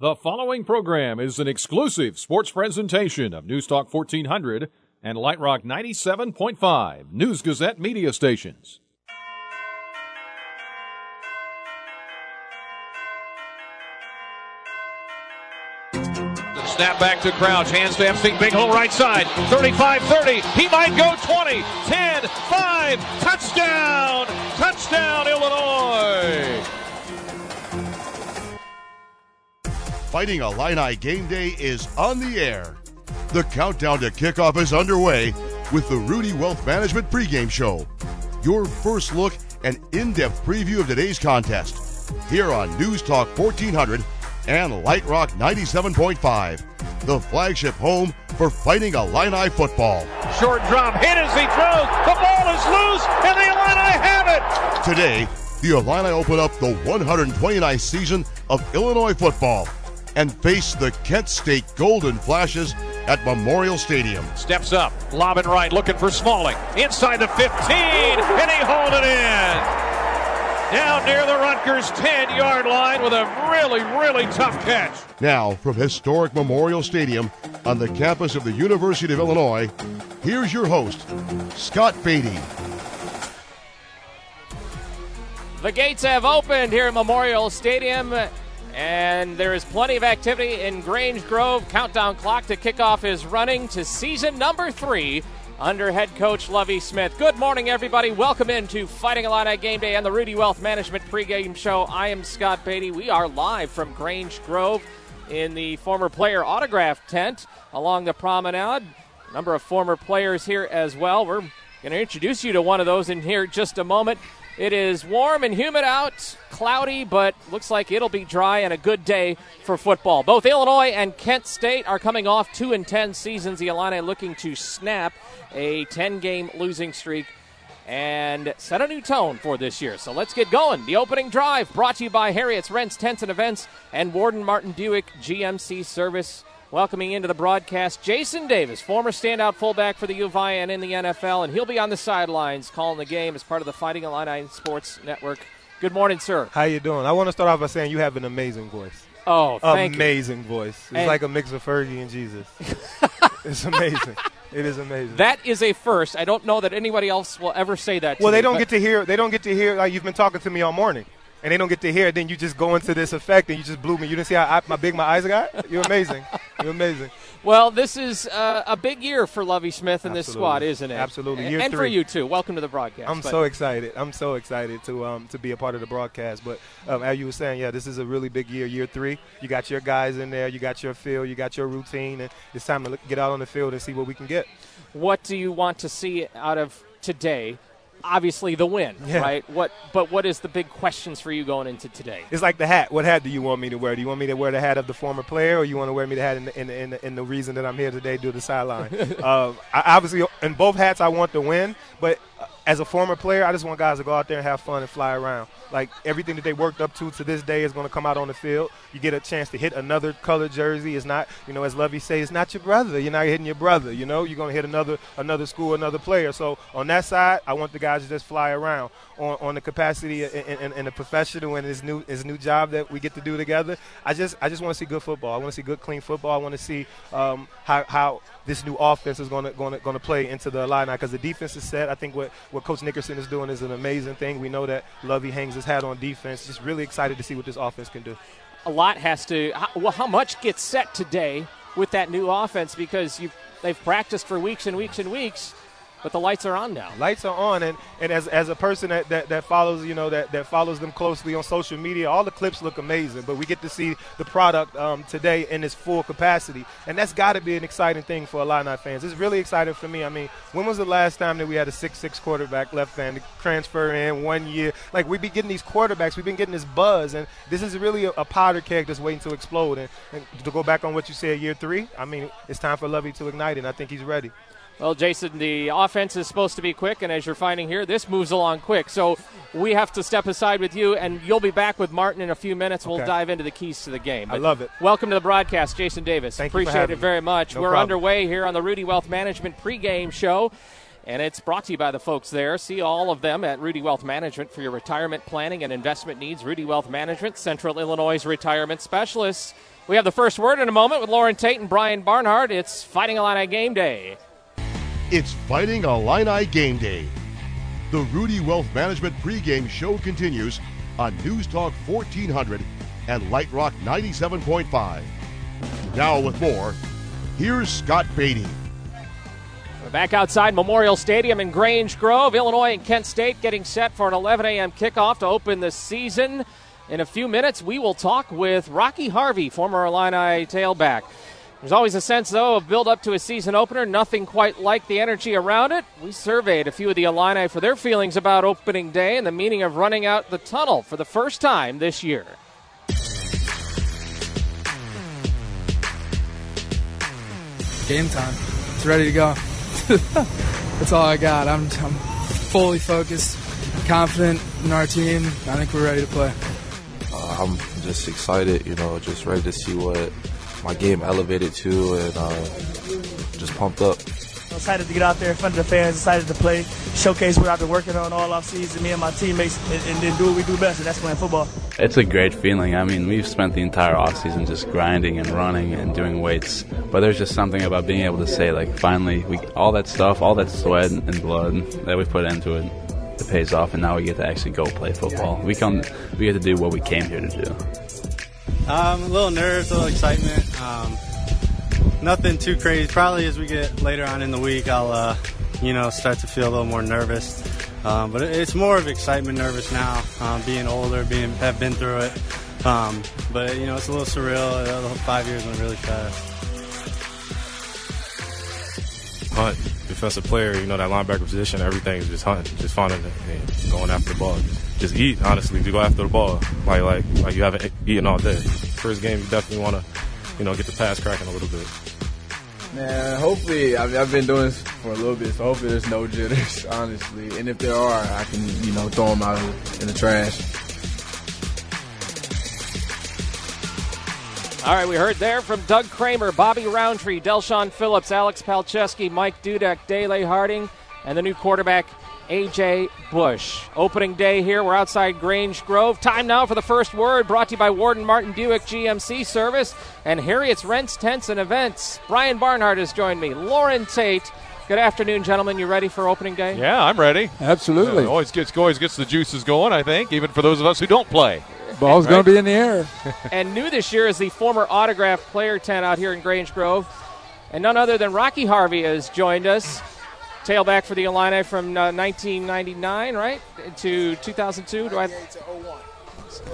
The following program is an exclusive sports presentation of News Talk 1400 and Light Rock 97.5 News Gazette media stations. Snap back to Crouch. Hands to MC Bigelow right side. 35 30. He might go 20. 10 5. Touchdown. Touchdown, Illinois. Fighting Illini game day is on the air. The countdown to kickoff is underway with the Rudy Wealth Management pregame show. Your first look and in depth preview of today's contest. Here on News Talk 1400 and Light Rock 97.5, the flagship home for Fighting Illini football. Short drop, hit as he throws. The ball is loose, and the Illini have it. Today, the Illini open up the 129th season of Illinois football and face the Kent State Golden Flashes at Memorial Stadium. Steps up, lobbing right, looking for Smalling. Inside the 15, and he hauled it in. Down near the Rutgers 10 yard line with a really, really tough catch. Now, from historic Memorial Stadium on the campus of the University of Illinois, here's your host, Scott Beatty. The gates have opened here at Memorial Stadium, and there is plenty of activity in Grange Grove. Countdown clock to kickoff is running to season number three under head coach Lovie Smith. Good morning, everybody. Welcome into Fighting Illini Game Day and the Rudy Wealth Management pregame show. I am Scott Beatty. We are live from Grange Grove in the former player autograph tent along the promenade. A number of former players here as well. We're going to introduce you to one of those in here just a moment. It is warm and humid out, cloudy, but looks like it'll be dry and a good day for football. Both Illinois and Kent State are coming off 2 and 10 seasons. The Illini looking to snap a 10 game losing streak and set a new tone for this year. So let's get going. The opening drive brought to you by Harriet's Rents, Tents, and Events and Worden Martin Buick GMC Service. Welcoming into the broadcast, Jason Davis, former standout fullback for the U of I and in the NFL, and he'll be on the sidelines calling the game as part of the Fighting Illini Sports Network. Good morning, sir. How you doing? I want to start off by saying you have an amazing voice. Oh, amazing you. voice. It's And- like a mix of Fergie and Jesus. it's amazing. It is amazing. That is a first. I don't know that anybody else will ever say that. to well, me, they don't get to hear. They don't get to hear. Like you've been talking to me all morning, and they don't get to hear. it. Then you just go into this effect, and you just blew me. You didn't see how I, my big my eyes got. You're amazing. You're amazing. Well, this is uh, a big year for Lovie Smith and this squad, isn't it? Absolutely. And, Year and for you too. Welcome to the broadcast. I'm But so excited. I'm so excited to um to be a part of the broadcast. But um, as you were saying, yeah, this is a really big year, year three. You got your guys in there. You got your feel. You got your routine, and it's time to look, get out on the field and see what we can get. what do you want to see out of today? Obviously, the win, Yeah. right? What? But what is the big questions for you going into today? It's like the hat. What hat do you want me to wear? Do you want me to wear the hat of the former player, or you want to wear me the hat in the, in the, in the, in the reason that I'm here today, do the sideline? uh, I, obviously, in both hats, I want to win, but as a former player, I just want guys to go out there and have fun and fly around. Like everything that they worked up to to this day is going to come out on the field. You get a chance to hit another colored jersey. It's not, you know, as Lovie says, it's not your brother. You're not hitting your brother. You know, you're going to hit another another school, another player. So on that side, I want the guys to just fly around. On, on the capacity and, and, and the professional and his new his new job that we get to do together, I just I just want to see good football. I want to see good clean football. I want to see um, how how this new offense is going to going to going to play into the line because the defense is set. I think what what Coach Nickerson is doing is an amazing thing. We know that Lovie hangs his hat on defense. Just really excited to see what this offense can do. A lot has to. Well, how much gets set today with that new offense? Because you they've practiced for weeks and weeks and weeks, but the lights are on now. lights are on and, and as, as a person that, that, that follows you know that, that follows them closely on social media all the clips look amazing but we get to see the product um, today in its full capacity. And that's got to be an exciting thing for Illini fans. It's really exciting for me. I mean when was the last time that we had a six six quarterback left to transfer in one year? Like we've been getting these quarterbacks we've been getting this buzz and this is really a, a powder keg that's waiting to explode. And, and to go back on what you said year three I mean it's time for Lovie to ignite and I think he's ready Well, Jason, the offense is supposed to be quick, and as you're finding here, this moves along quick. So we have to step aside with you, and you'll be back with Martin in a few minutes. We'll Okay. dive into the keys to the game. I love it. Welcome to the broadcast, Jason Davis. Thank you for Appreciate it very much. No We're problem. underway here on the Rudy Wealth Management pregame show. And it's brought to you by the folks there. See all of them at Rudy Wealth Management for your retirement planning and investment needs. Rudy Wealth Management, Central Illinois' retirement specialists. We have the first word in a moment with Loren Tate and Brian Barnhart. It's Fighting Illini Game Day. It's Fighting Illini Game Day. The Rudy Wealth Management pregame show continues on News Talk 1400 and Light Rock 97.5. Now with more, here's Scott Beatty. We're back outside Memorial Stadium in Grange Grove. Illinois and Kent State getting set for an 11 a.m. kickoff to open the season. In a few minutes, we will talk with Rocky Harvey, former Illini tailback. There's always a sense, though, of build up to a season opener. Nothing quite like the energy around it. We surveyed a few of the Illini for their feelings about opening day and the meaning of running out the tunnel for the first time this year. Game time. It's ready to go. That's all I got. I'm, I'm fully focused, confident in our team. I think we're ready to play. Uh, I'm just excited, you know, just ready to see what my game elevated too, and uh, just pumped up. Excited to get out there in front of the fans, excited to play, showcase what I've been working on all off season, me and my teammates, and, and then do what we do best, and that's playing football. It's a great feeling. I mean, we've spent the entire offseason just grinding and running and doing weights, but there's just something about being able to say, like, finally, we all that stuff, all that sweat and blood that we put into it, it pays off, and now we get to actually go play football. We come, we get to do what we came here to do. Um, a little nerves, a little excitement. Um, nothing too crazy. Probably as we get later on in the week, I'll, uh, you know, start to feel a little more nervous. Um, but it's more of excitement, nervous now, um, being older, being have been through it. Um, but you know, it's a little surreal. The five years went really fast. Hunt, defensive player, you know that linebacker position, everything is just hunting, just finding it, going after the ball. Just eat, honestly, to go after the ball, like like like you haven't eaten all day. First game, you definitely want to, you know, get the pass cracking a little bit. Man, hopefully, I mean, I've been doing this for a little bit, so hopefully there's no jitters, honestly. And if there are, I can, you know, throw them out in the trash. All right, we heard there from Doug Kramer, Bobby Roundtree, Del'Shawn Phillips, Alex Palczewski, Mike Dudek, Dele Harding, and the new quarterback, A.J. Bush. Opening day here. We're outside Grange Grove. Time now for the first word brought to you by Worden Martin Buick GMC Service and Harriet's Rents, Tents, and Events. Brian Barnhart has joined me. Loren Tate. Good afternoon, gentlemen. You ready for opening day? Yeah, I'm ready. Absolutely. Uh, always gets always gets the juices going. I think, even for those of us who don't play. Ball's Right? going to be in the air. and new this year is the former autograph player tent out here in Grange Grove. And none other than Rocky Harvey has joined us. Tailback for the Illini from uh, 1999, right? To 2002. Do I To 01.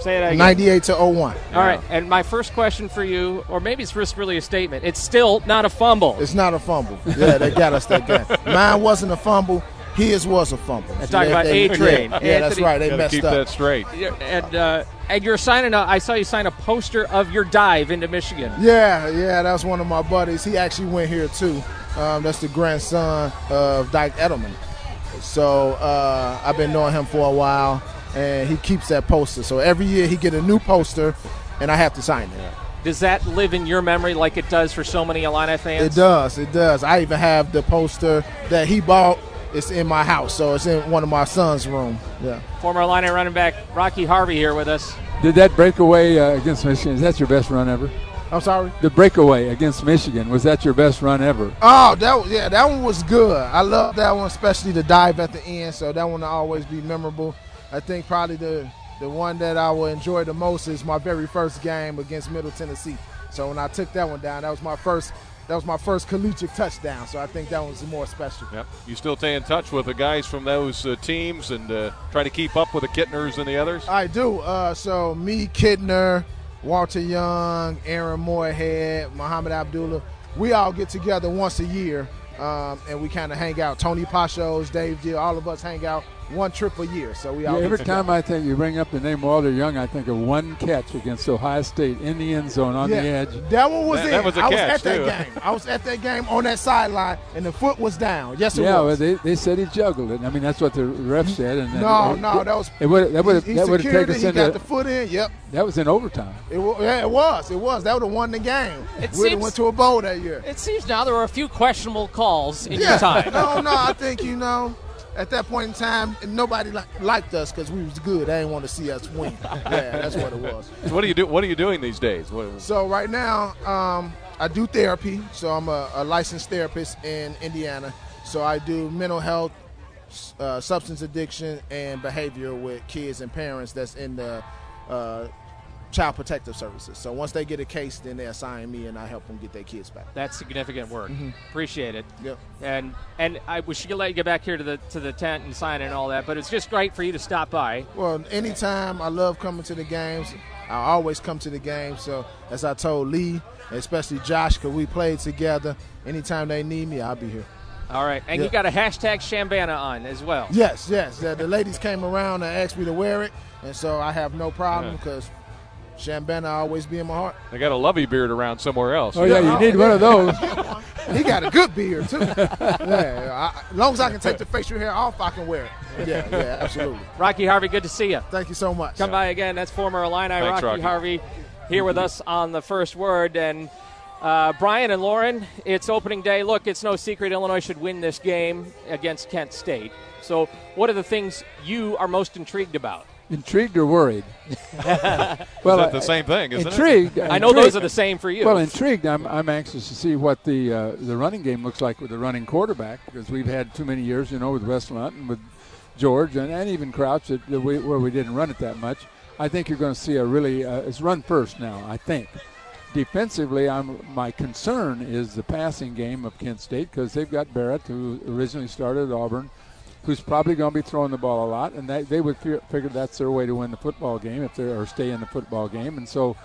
say that again? 98 to 01. All right. And my first question for you, or maybe it's just really a statement. It's still not a fumble. It's not a fumble. Yeah, they got us that game. Mine wasn't a fumble. His was a fumble. I'm talking about They- A Train. Yeah, yeah, that's right. They Gotta messed keep up. that straight. And uh, and you're signing. A, I saw you sign a poster of your dive into Michigan. Yeah, yeah, that's one of my buddies. He actually went here too. Um, that's the grandson of Dike Eddleman. So uh, I've been knowing him for a while, and he keeps that poster. So every year he get a new poster, and I have to sign it. Does that live in your memory like it does for so many Illini fans? It does. It does. I even have the poster that he bought. It's in my house, so it's in one of my son's room. Yeah. Former Illini running back Rocky Harvey here with us. Did that breakaway uh, against Michigan, is that your best run ever? I'm sorry. The breakaway against Michigan, was that your best run ever? Oh, that was, yeah, that one was good. I love that one, especially the dive at the end. So that one will always be memorable. I think probably the the one that I will enjoy the most is my very first game against Middle Tennessee. So when I took that one down, that was my first that was my first collegiate touchdown. So I think that one's more special. Yep. You still stay in touch with the guys from those uh, teams and uh, try to keep up with the Kittners and the others. I do. Uh, so me, Kittner, Walter Young, Aaron Moorehead, Muhammad Abdullah, we all get together once a year um, and we kind of hang out. Tony Pashos, Dave Gill, all of us hang out one trip a year. So we all Yeah, every time I think you bring up the name Walter Young, I think of one catch against Ohio State in the end zone on yeah, the edge. That one was That- it. that was a I was catch, at that game. I was at that game on that sideline, and the foot was down. Yes, it yeah, was. well, they, they said he juggled it. I mean, that's what the ref said. And then No, it, no, that was- it would that would he that would have taken it, us he into got the foot in. Yep. that was in overtime. It was, yeah, it was. It was. That would have won the game. It We'd seems- went to a bowl that year. It seems now there were a few questionable calls in yeah. your time. No, no, I think you know, at that point in time, nobody li- liked us because we was good. They didn't want to see us win. yeah, that's what it was. So what do you do? What are you doing these days? What, So right now, um, I do therapy. So I'm a, a licensed therapist in Indiana. So I do mental health, s- uh, substance addiction, and behavior with kids and parents that's in the uh, child protective services. So once they get a case, then they assign me, and I help them get their kids back. That's significant work. Mm-hmm. Appreciate it. Yep. And and I wish you could let you get back here to the to the tent and sign and all that. But it's just great for you to stop by. Well, anytime I love coming to the games. I always come to the game. So as I told Lee, especially Josh, because we played together. Anytime they need me, I'll be here. All right, and Yeah. you got a hashtag Chambana on as well. Yes, yes. The, the ladies came around and asked me to wear it, and so I have no problem Yeah. Because Chambana always be in my heart. they got a Lovie beard around somewhere else. Oh, yeah, you need one of those. he got a good beard too. yeah, I, as long as I can take the facial hair off, I can wear it. Yeah, yeah, absolutely. Rocky Harvey, good to see you. Thank you so much. Come by again. That's former Illini Thanks, Rocky, Rocky. Harvey here with us on the first word. And uh, Brian and Loren, it's opening day. Look, it's no secret Illinois should win this game against Kent State. So, what are the things you are most intrigued about? Intrigued or worried? Well, that the same thing, isn't it? intrigued, I know intrigued- those are the same for you. Well, intrigued. I'm, I'm anxious to see what the uh, the running game looks like with the running quarterback because we've had too many years, you know, with Wes Lunt and with George and, and even Crouch that, that we, where we didn't run it that much. I think you're going to see a really uh, it's run first now. I think defensively, I'm my concern is the passing game of Kent State because they've got Barrett who originally started at Auburn. Who's probably going to be throwing the ball a lot, and they, they would fi- figure that's their way to win the football game if they or stay in the football game. And so,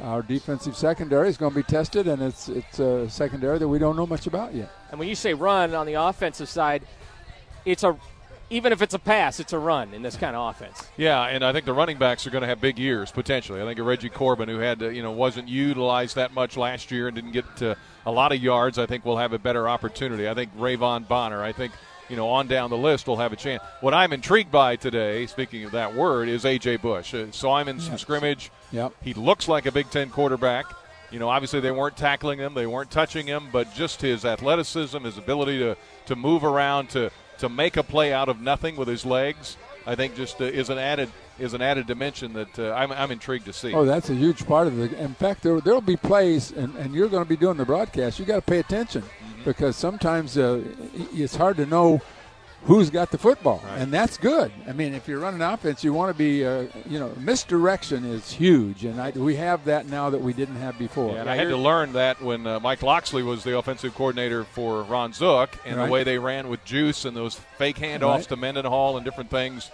our defensive secondary is going to be tested, and it's it's a secondary that we don't know much about yet. And when you say run on the offensive side, it's a even if it's a pass, it's a run in this kind of offense. Yeah, and I think the running backs are going to have big years potentially. I think of Reggie Corbin, who had to, you know wasn't utilized that much last year and didn't get to a lot of yards, I think will have a better opportunity. I think Ra'Von Bonner. I think you know on down the list will have a chance. What I'm intrigued by today, speaking of that word, is AJ Bush. Uh, saw him in some scrimmage. Yep. He looks like a Big Ten quarterback. You know, obviously they weren't tackling him, they weren't touching him, but just his athleticism, his ability to to move around, to to make a play out of nothing with his legs, I think just uh, is an added is an added dimension that uh, I'm, I'm intrigued to see. Oh, that's a huge part of the. In fact, there there'll be plays, and, and you're going to be doing the broadcast. You got to pay attention Mm-hmm. Because sometimes uh, it's hard to know who's got the football, and that's good. I mean, if you're running offense, you want to be, uh, you know, misdirection is huge, and I, we have that now that we didn't have before. Yeah, and I had to learn that when uh, Mike Locksley was the offensive coordinator for Ron Zook, and Right. the way they ran with Juice and those fake handoffs Right. to Mendenhall and different things.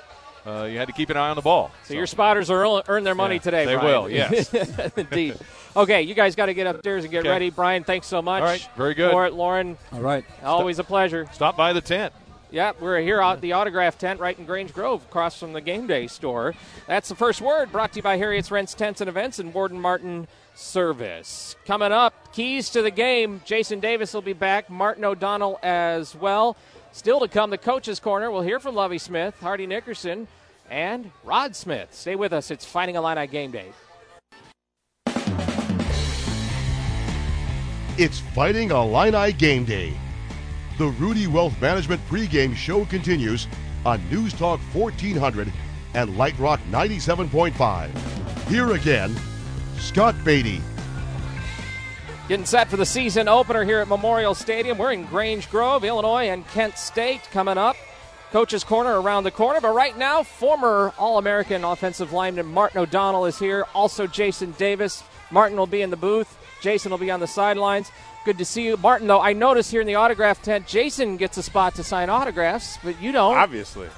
Uh, you had to keep an eye on the ball. So, your spotters are earn, earn their money Yeah, today. they Brian. will, yes. indeed. Okay, you guys got to get upstairs and get Okay. ready. Brian, thanks so much. All right, very good. For it, Loren. All right, always a pleasure. Stop by the tent. Yeah, we're here out the autograph tent right in Grange Grove, across from the game day store. That's the first word brought to you by Harriet's Rents, Tents, and Events and Worden Martin Service. Coming up, keys to the game. Jason Davis will be back, Martin O'Donnell as well. Still to come, the coach's corner. We'll hear from Lovie Smith, Hardy Nickerson, and Rod Smith. Stay with us. It's Fighting Illini Game Day. It's Fighting Illini Game Day. The Rudy Wealth Management pregame show continues on News Talk 1400 and Light Rock 97.5. Here again, Scott Beatty. Getting set for the season opener here at Memorial Stadium. We're in Grange Grove, Illinois, and Kent State coming up. Coach's Corner around the corner. But right now, former All American offensive lineman Martin O'Donnell is here. Also, Jason Davis. Martin will be in the booth. Jason will be on the sidelines. Good to see you. Martin, though, I notice here in the autograph tent, Jason gets a spot to sign autographs, but you don't. Obviously.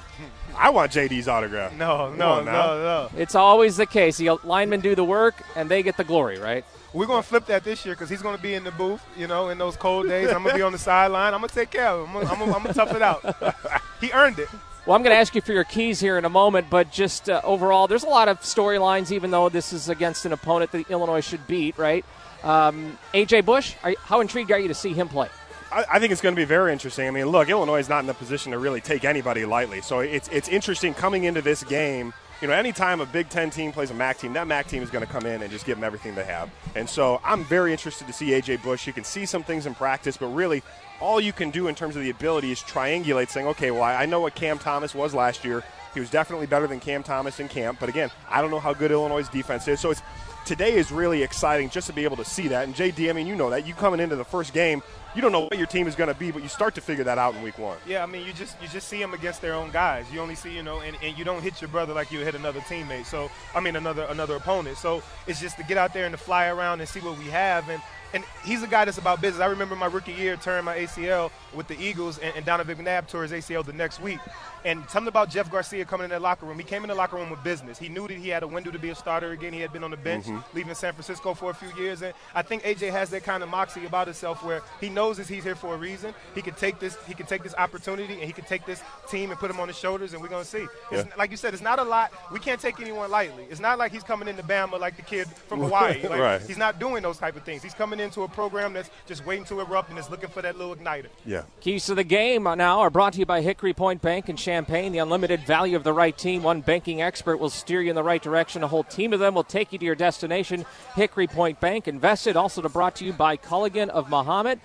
I want JD's autograph. No, no, no, no. It's always the case. The linemen do the work, and they get the glory, right? We're going to flip that this year because he's going to be in the booth, you know, in those cold days. I'm going to be on the sideline. I'm going to take care of him. I'm going to tough it out. he earned it. Well, I'm going to ask you for your keys here in a moment, but just uh, overall, there's a lot of storylines, even though this is against an opponent that Illinois should beat, right? Um, AJ Bush, are, how intrigued are you to see him play? I, I think it's going to be very interesting. I mean, look, Illinois is not in the position to really take anybody lightly. So it's it's interesting coming into this game you know, anytime a Big Ten team plays a MAC team, that MAC team is going to come in and just give them everything they have. And so I'm very interested to see AJ Bush. You can see some things in practice, but really, all you can do in terms of the ability is triangulate, saying, okay, well, I know what Cam Thomas was last year. He was definitely better than Cam Thomas in camp, but again, I don't know how good Illinois' defense is. So it's today is really exciting just to be able to see that. And JD, I mean, you know that you coming into the first game, you don't know what your team is going to be, but you start to figure that out in week one. Yeah, I mean, you just you just see them against their own guys. You only see, you know, and, and you don't hit your brother like you hit another teammate. So I mean, another another opponent. So it's just to get out there and to fly around and see what we have and and he's a guy that's about business. I remember my rookie year tearing my ACL with the Eagles, and, and Donovan McNabb tore his ACL the next week. And something about Jeff Garcia coming in that locker room. He came in the locker room with business. He knew that he had a window to be a starter again. He had been on the bench, Mm-hmm. leaving San Francisco for a few years. And I think AJ has that kind of moxie about himself where he knows that he's here for a reason. He can take this, he can take this opportunity, and he can take this team and put him on his shoulders. And we're gonna see. It's, Yeah. Like you said, it's not a lot. We can't take anyone lightly. It's not like he's coming into Bama like the kid from Hawaii. Like, Right. He's not doing those type of things. He's coming into a program that's just waiting to erupt and is looking for that little igniter. Yeah. Keys to the game now are brought to you by Hickory Point Bank in Champaign. The unlimited value of the right team. One banking expert will steer you in the right direction. A whole team of them will take you to your destination. Hickory Point Bank invested. Also to brought to you by Culligan of Mahomet.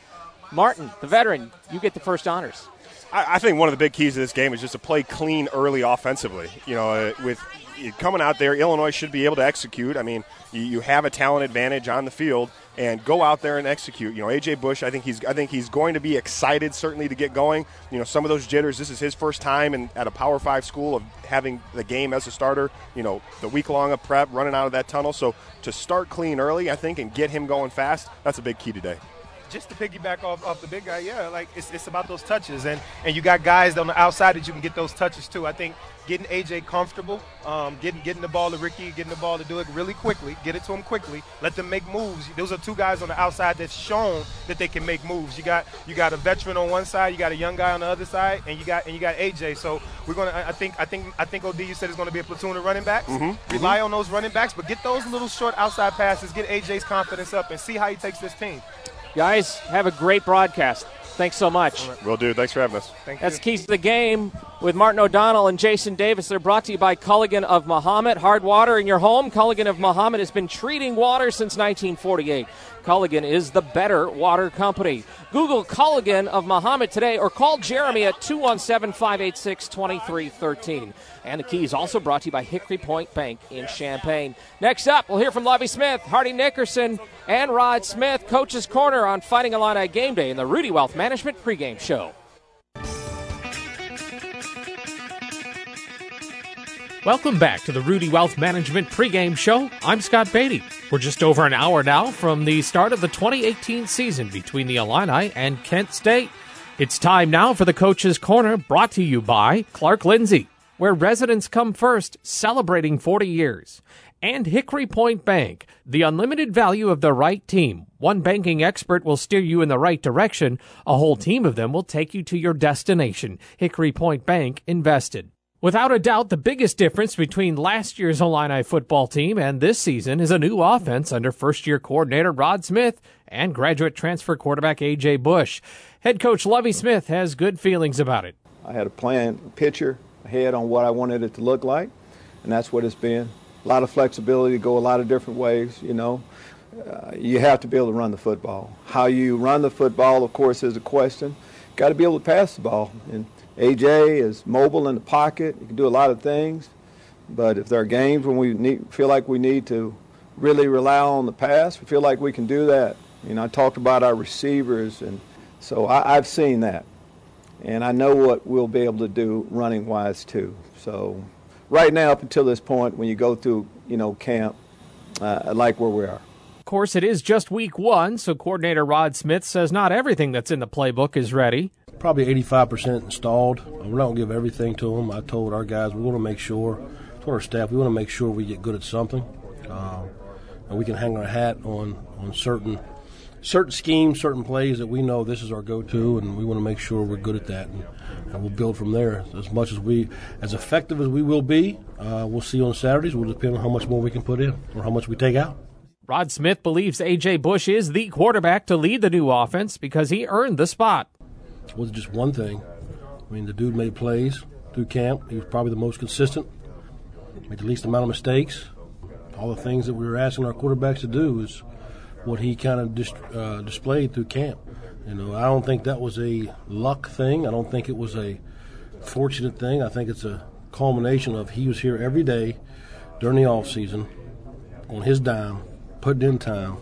Martin, the veteran, you get the first honors. I, I think one of the big keys to this game is just to play clean early offensively. You know, uh, with you coming out there, Illinois should be able to execute. I mean, you, you have a talent advantage on the field, and go out there and execute. You know, AJ Bush, I think he's I think he's going to be excited certainly to get going. You know, some of those jitters. This is his first time in, at a Power Five school of having the game as a starter. You know, the week long of prep, running out of that tunnel. So to start clean early, I think, and get him going fast, that's a big key today. Just to piggyback off, off the big guy, yeah, like it's, it's about those touches, and and you got guys on the outside that you can get those touches too. I think getting AJ comfortable, um, getting getting the ball to Ricky, getting the ball to Dudek really quickly, get it to him quickly, let them make moves. Those are two guys on the outside that's shown that they can make moves. You got you got a veteran on one side, you got a young guy on the other side, and you got and you got AJ. So we're gonna, I I think I think I think Od you said it's gonna be a platoon of running backs. Mhm, Rely on those running backs, but get those little short outside passes, get AJ's confidence up, and see how he takes this team. Guys, have a great broadcast. Thanks so much. Will do. Thanks for having us. Thank That's Keys to the Game with Martin O'Donnell and Jason Davis. They're brought to you by Culligan of Mahomet. Hard water in your home. Culligan of Mahomet has been treating water since 1948. Culligan is the better water company. Google Culligan of Mahomet today or call Jeremy at 217 586 2313. And the Keys also brought to you by Hickory Point Bank in Champaign. Next up, we'll hear from Lovie Smith, Hardy Nickerson, and Rod Smith, Coach's Corner on Fighting Illini Game Day in the Rudy Wealth Management pregame show. Welcome back to the Rudy Wealth Management pregame show. I'm Scott Beatty. We're just over an hour now from the start of the 2018 season between the Illini and Kent State. It's time now for the Coach's Corner, brought to you by Clark Lindsey, where residents come first, celebrating 40 years. And Hickory Point Bank, the unlimited value of the right team. One banking expert will steer you in the right direction. A whole team of them will take you to your destination. Hickory Point Bank invested. Without a doubt, the biggest difference between last year's Illini football team and this season is a new offense under first year coordinator Rod Smith and graduate transfer quarterback A.J. Bush. Head coach Lovie Smith has good feelings about it. I had a plan, picture ahead on what I wanted it to look like, and that's what it's been. A lot of flexibility to go a lot of different ways, you know. Uh, you have to be able to run the football. How you run the football, of course, is a question. Got to be able to pass the ball. And AJ is mobile in the pocket. He can do a lot of things. But if there are games when we need, feel like we need to really rely on the pass, we feel like we can do that. You know, I talked about our receivers, and so I, I've seen that. And I know what we'll be able to do running wise, too. So right now, up until this point, when you go through, you know, camp, uh, I like where we are. Of course, it is just week one, so coordinator Rod Smith says not everything that's in the playbook is ready. Probably 85% installed. We're not going to give everything to them. I told our guys we want to make sure, told our staff, we want to make sure we get good at something. Um, and we can hang our hat on, on certain certain schemes, certain plays that we know this is our go-to, and we want to make sure we're good at that, and, and we'll build from there. As much as we, as effective as we will be, uh, we'll see on Saturdays. We'll depend on how much more we can put in or how much we take out. Rod Smith believes A.J. Bush is the quarterback to lead the new offense because he earned the spot. It wasn't just one thing. I mean, the dude made plays through camp. He was probably the most consistent. Made the least amount of mistakes. All the things that we were asking our quarterbacks to do is what he kind of dis- uh, displayed through camp. You know, I don't think that was a luck thing. I don't think it was a fortunate thing. I think it's a culmination of he was here every day during the off season on his dime, putting in time.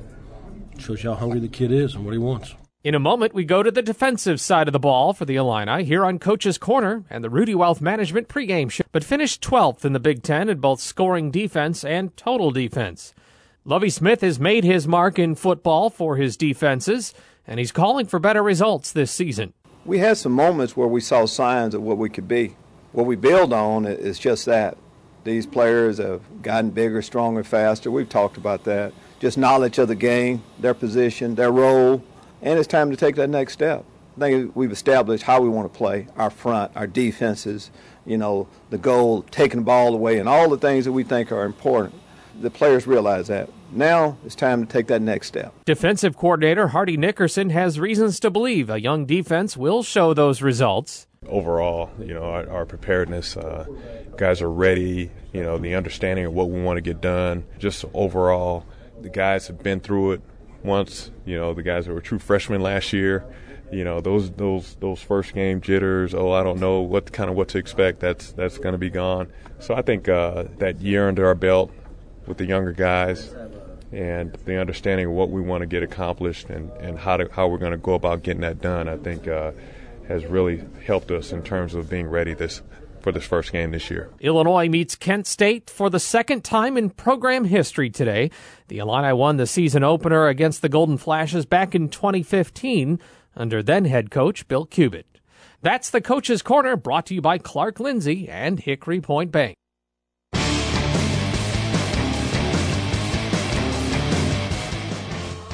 Shows you how hungry the kid is and what he wants. In a moment, we go to the defensive side of the ball for the Illini here on Coach's Corner and the Rudy Wealth Management pregame show, but finished 12th in the Big Ten in both scoring defense and total defense. Lovie Smith has made his mark in football for his defenses, and he's calling for better results this season. We had some moments where we saw signs of what we could be. What we build on is just that. These players have gotten bigger, stronger, faster. We've talked about that. Just knowledge of the game, their position, their role, and it's time to take that next step. I think we've established how we want to play our front, our defenses, you know, the goal, taking the ball away, and all the things that we think are important. The players realize that. Now it's time to take that next step. Defensive coordinator Hardy Nickerson has reasons to believe a young defense will show those results. Overall, you know, our, our preparedness, uh, guys are ready, you know, the understanding of what we want to get done. Just overall, the guys have been through it once. You know, the guys that were true freshmen last year, you know, those those those first game jitters. Oh, I don't know what kind of what to expect. That's that's going to be gone. So I think uh, that year under our belt with the younger guys and the understanding of what we want to get accomplished and, and how to, how we're going to go about getting that done, I think uh, has really helped us in terms of being ready this for this first game this year. Illinois meets Kent State for the second time in program history today. The Illini won the season opener against the Golden Flashes back in 2015 under then head coach Bill Cubit. That's the Coach's Corner brought to you by Clark Lindsey and Hickory Point Bank.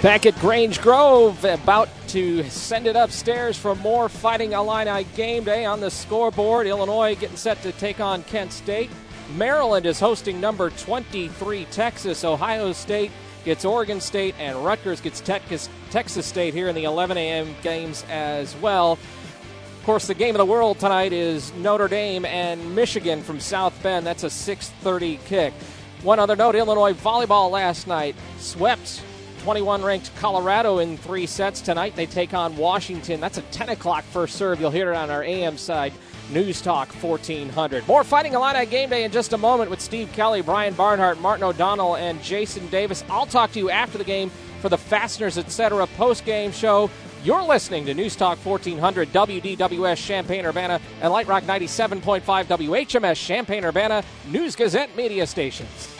Back at Grange Grove, about to send it upstairs for more Fighting Illini game day on the scoreboard. Illinois getting set to take on Kent State. Maryland is hosting number 23 Texas. Ohio State gets Oregon State, and Rutgers gets Texas, Texas State here in the 11 a.m. games as well. Of course, the game of the world tonight is Notre Dame and Michigan from South Bend. That's a 6:30 kick. One other note: Illinois volleyball last night swept 21 ranked Colorado in three sets tonight. They take on Washington. That's a 10 o'clock first serve. You'll hear it on our AM side. News Talk 1400. More Fighting Illini game day in just a moment with Steve Kelly, Brian Barnhart, Martin O'Donnell, and Jason Davis. I'll talk to you after the game for the Fasteners Etc. post game show. You're listening to News Talk 1400 WDWS Champaign Urbana and Light Rock 97.5 WHMS Champaign Urbana News Gazette media stations.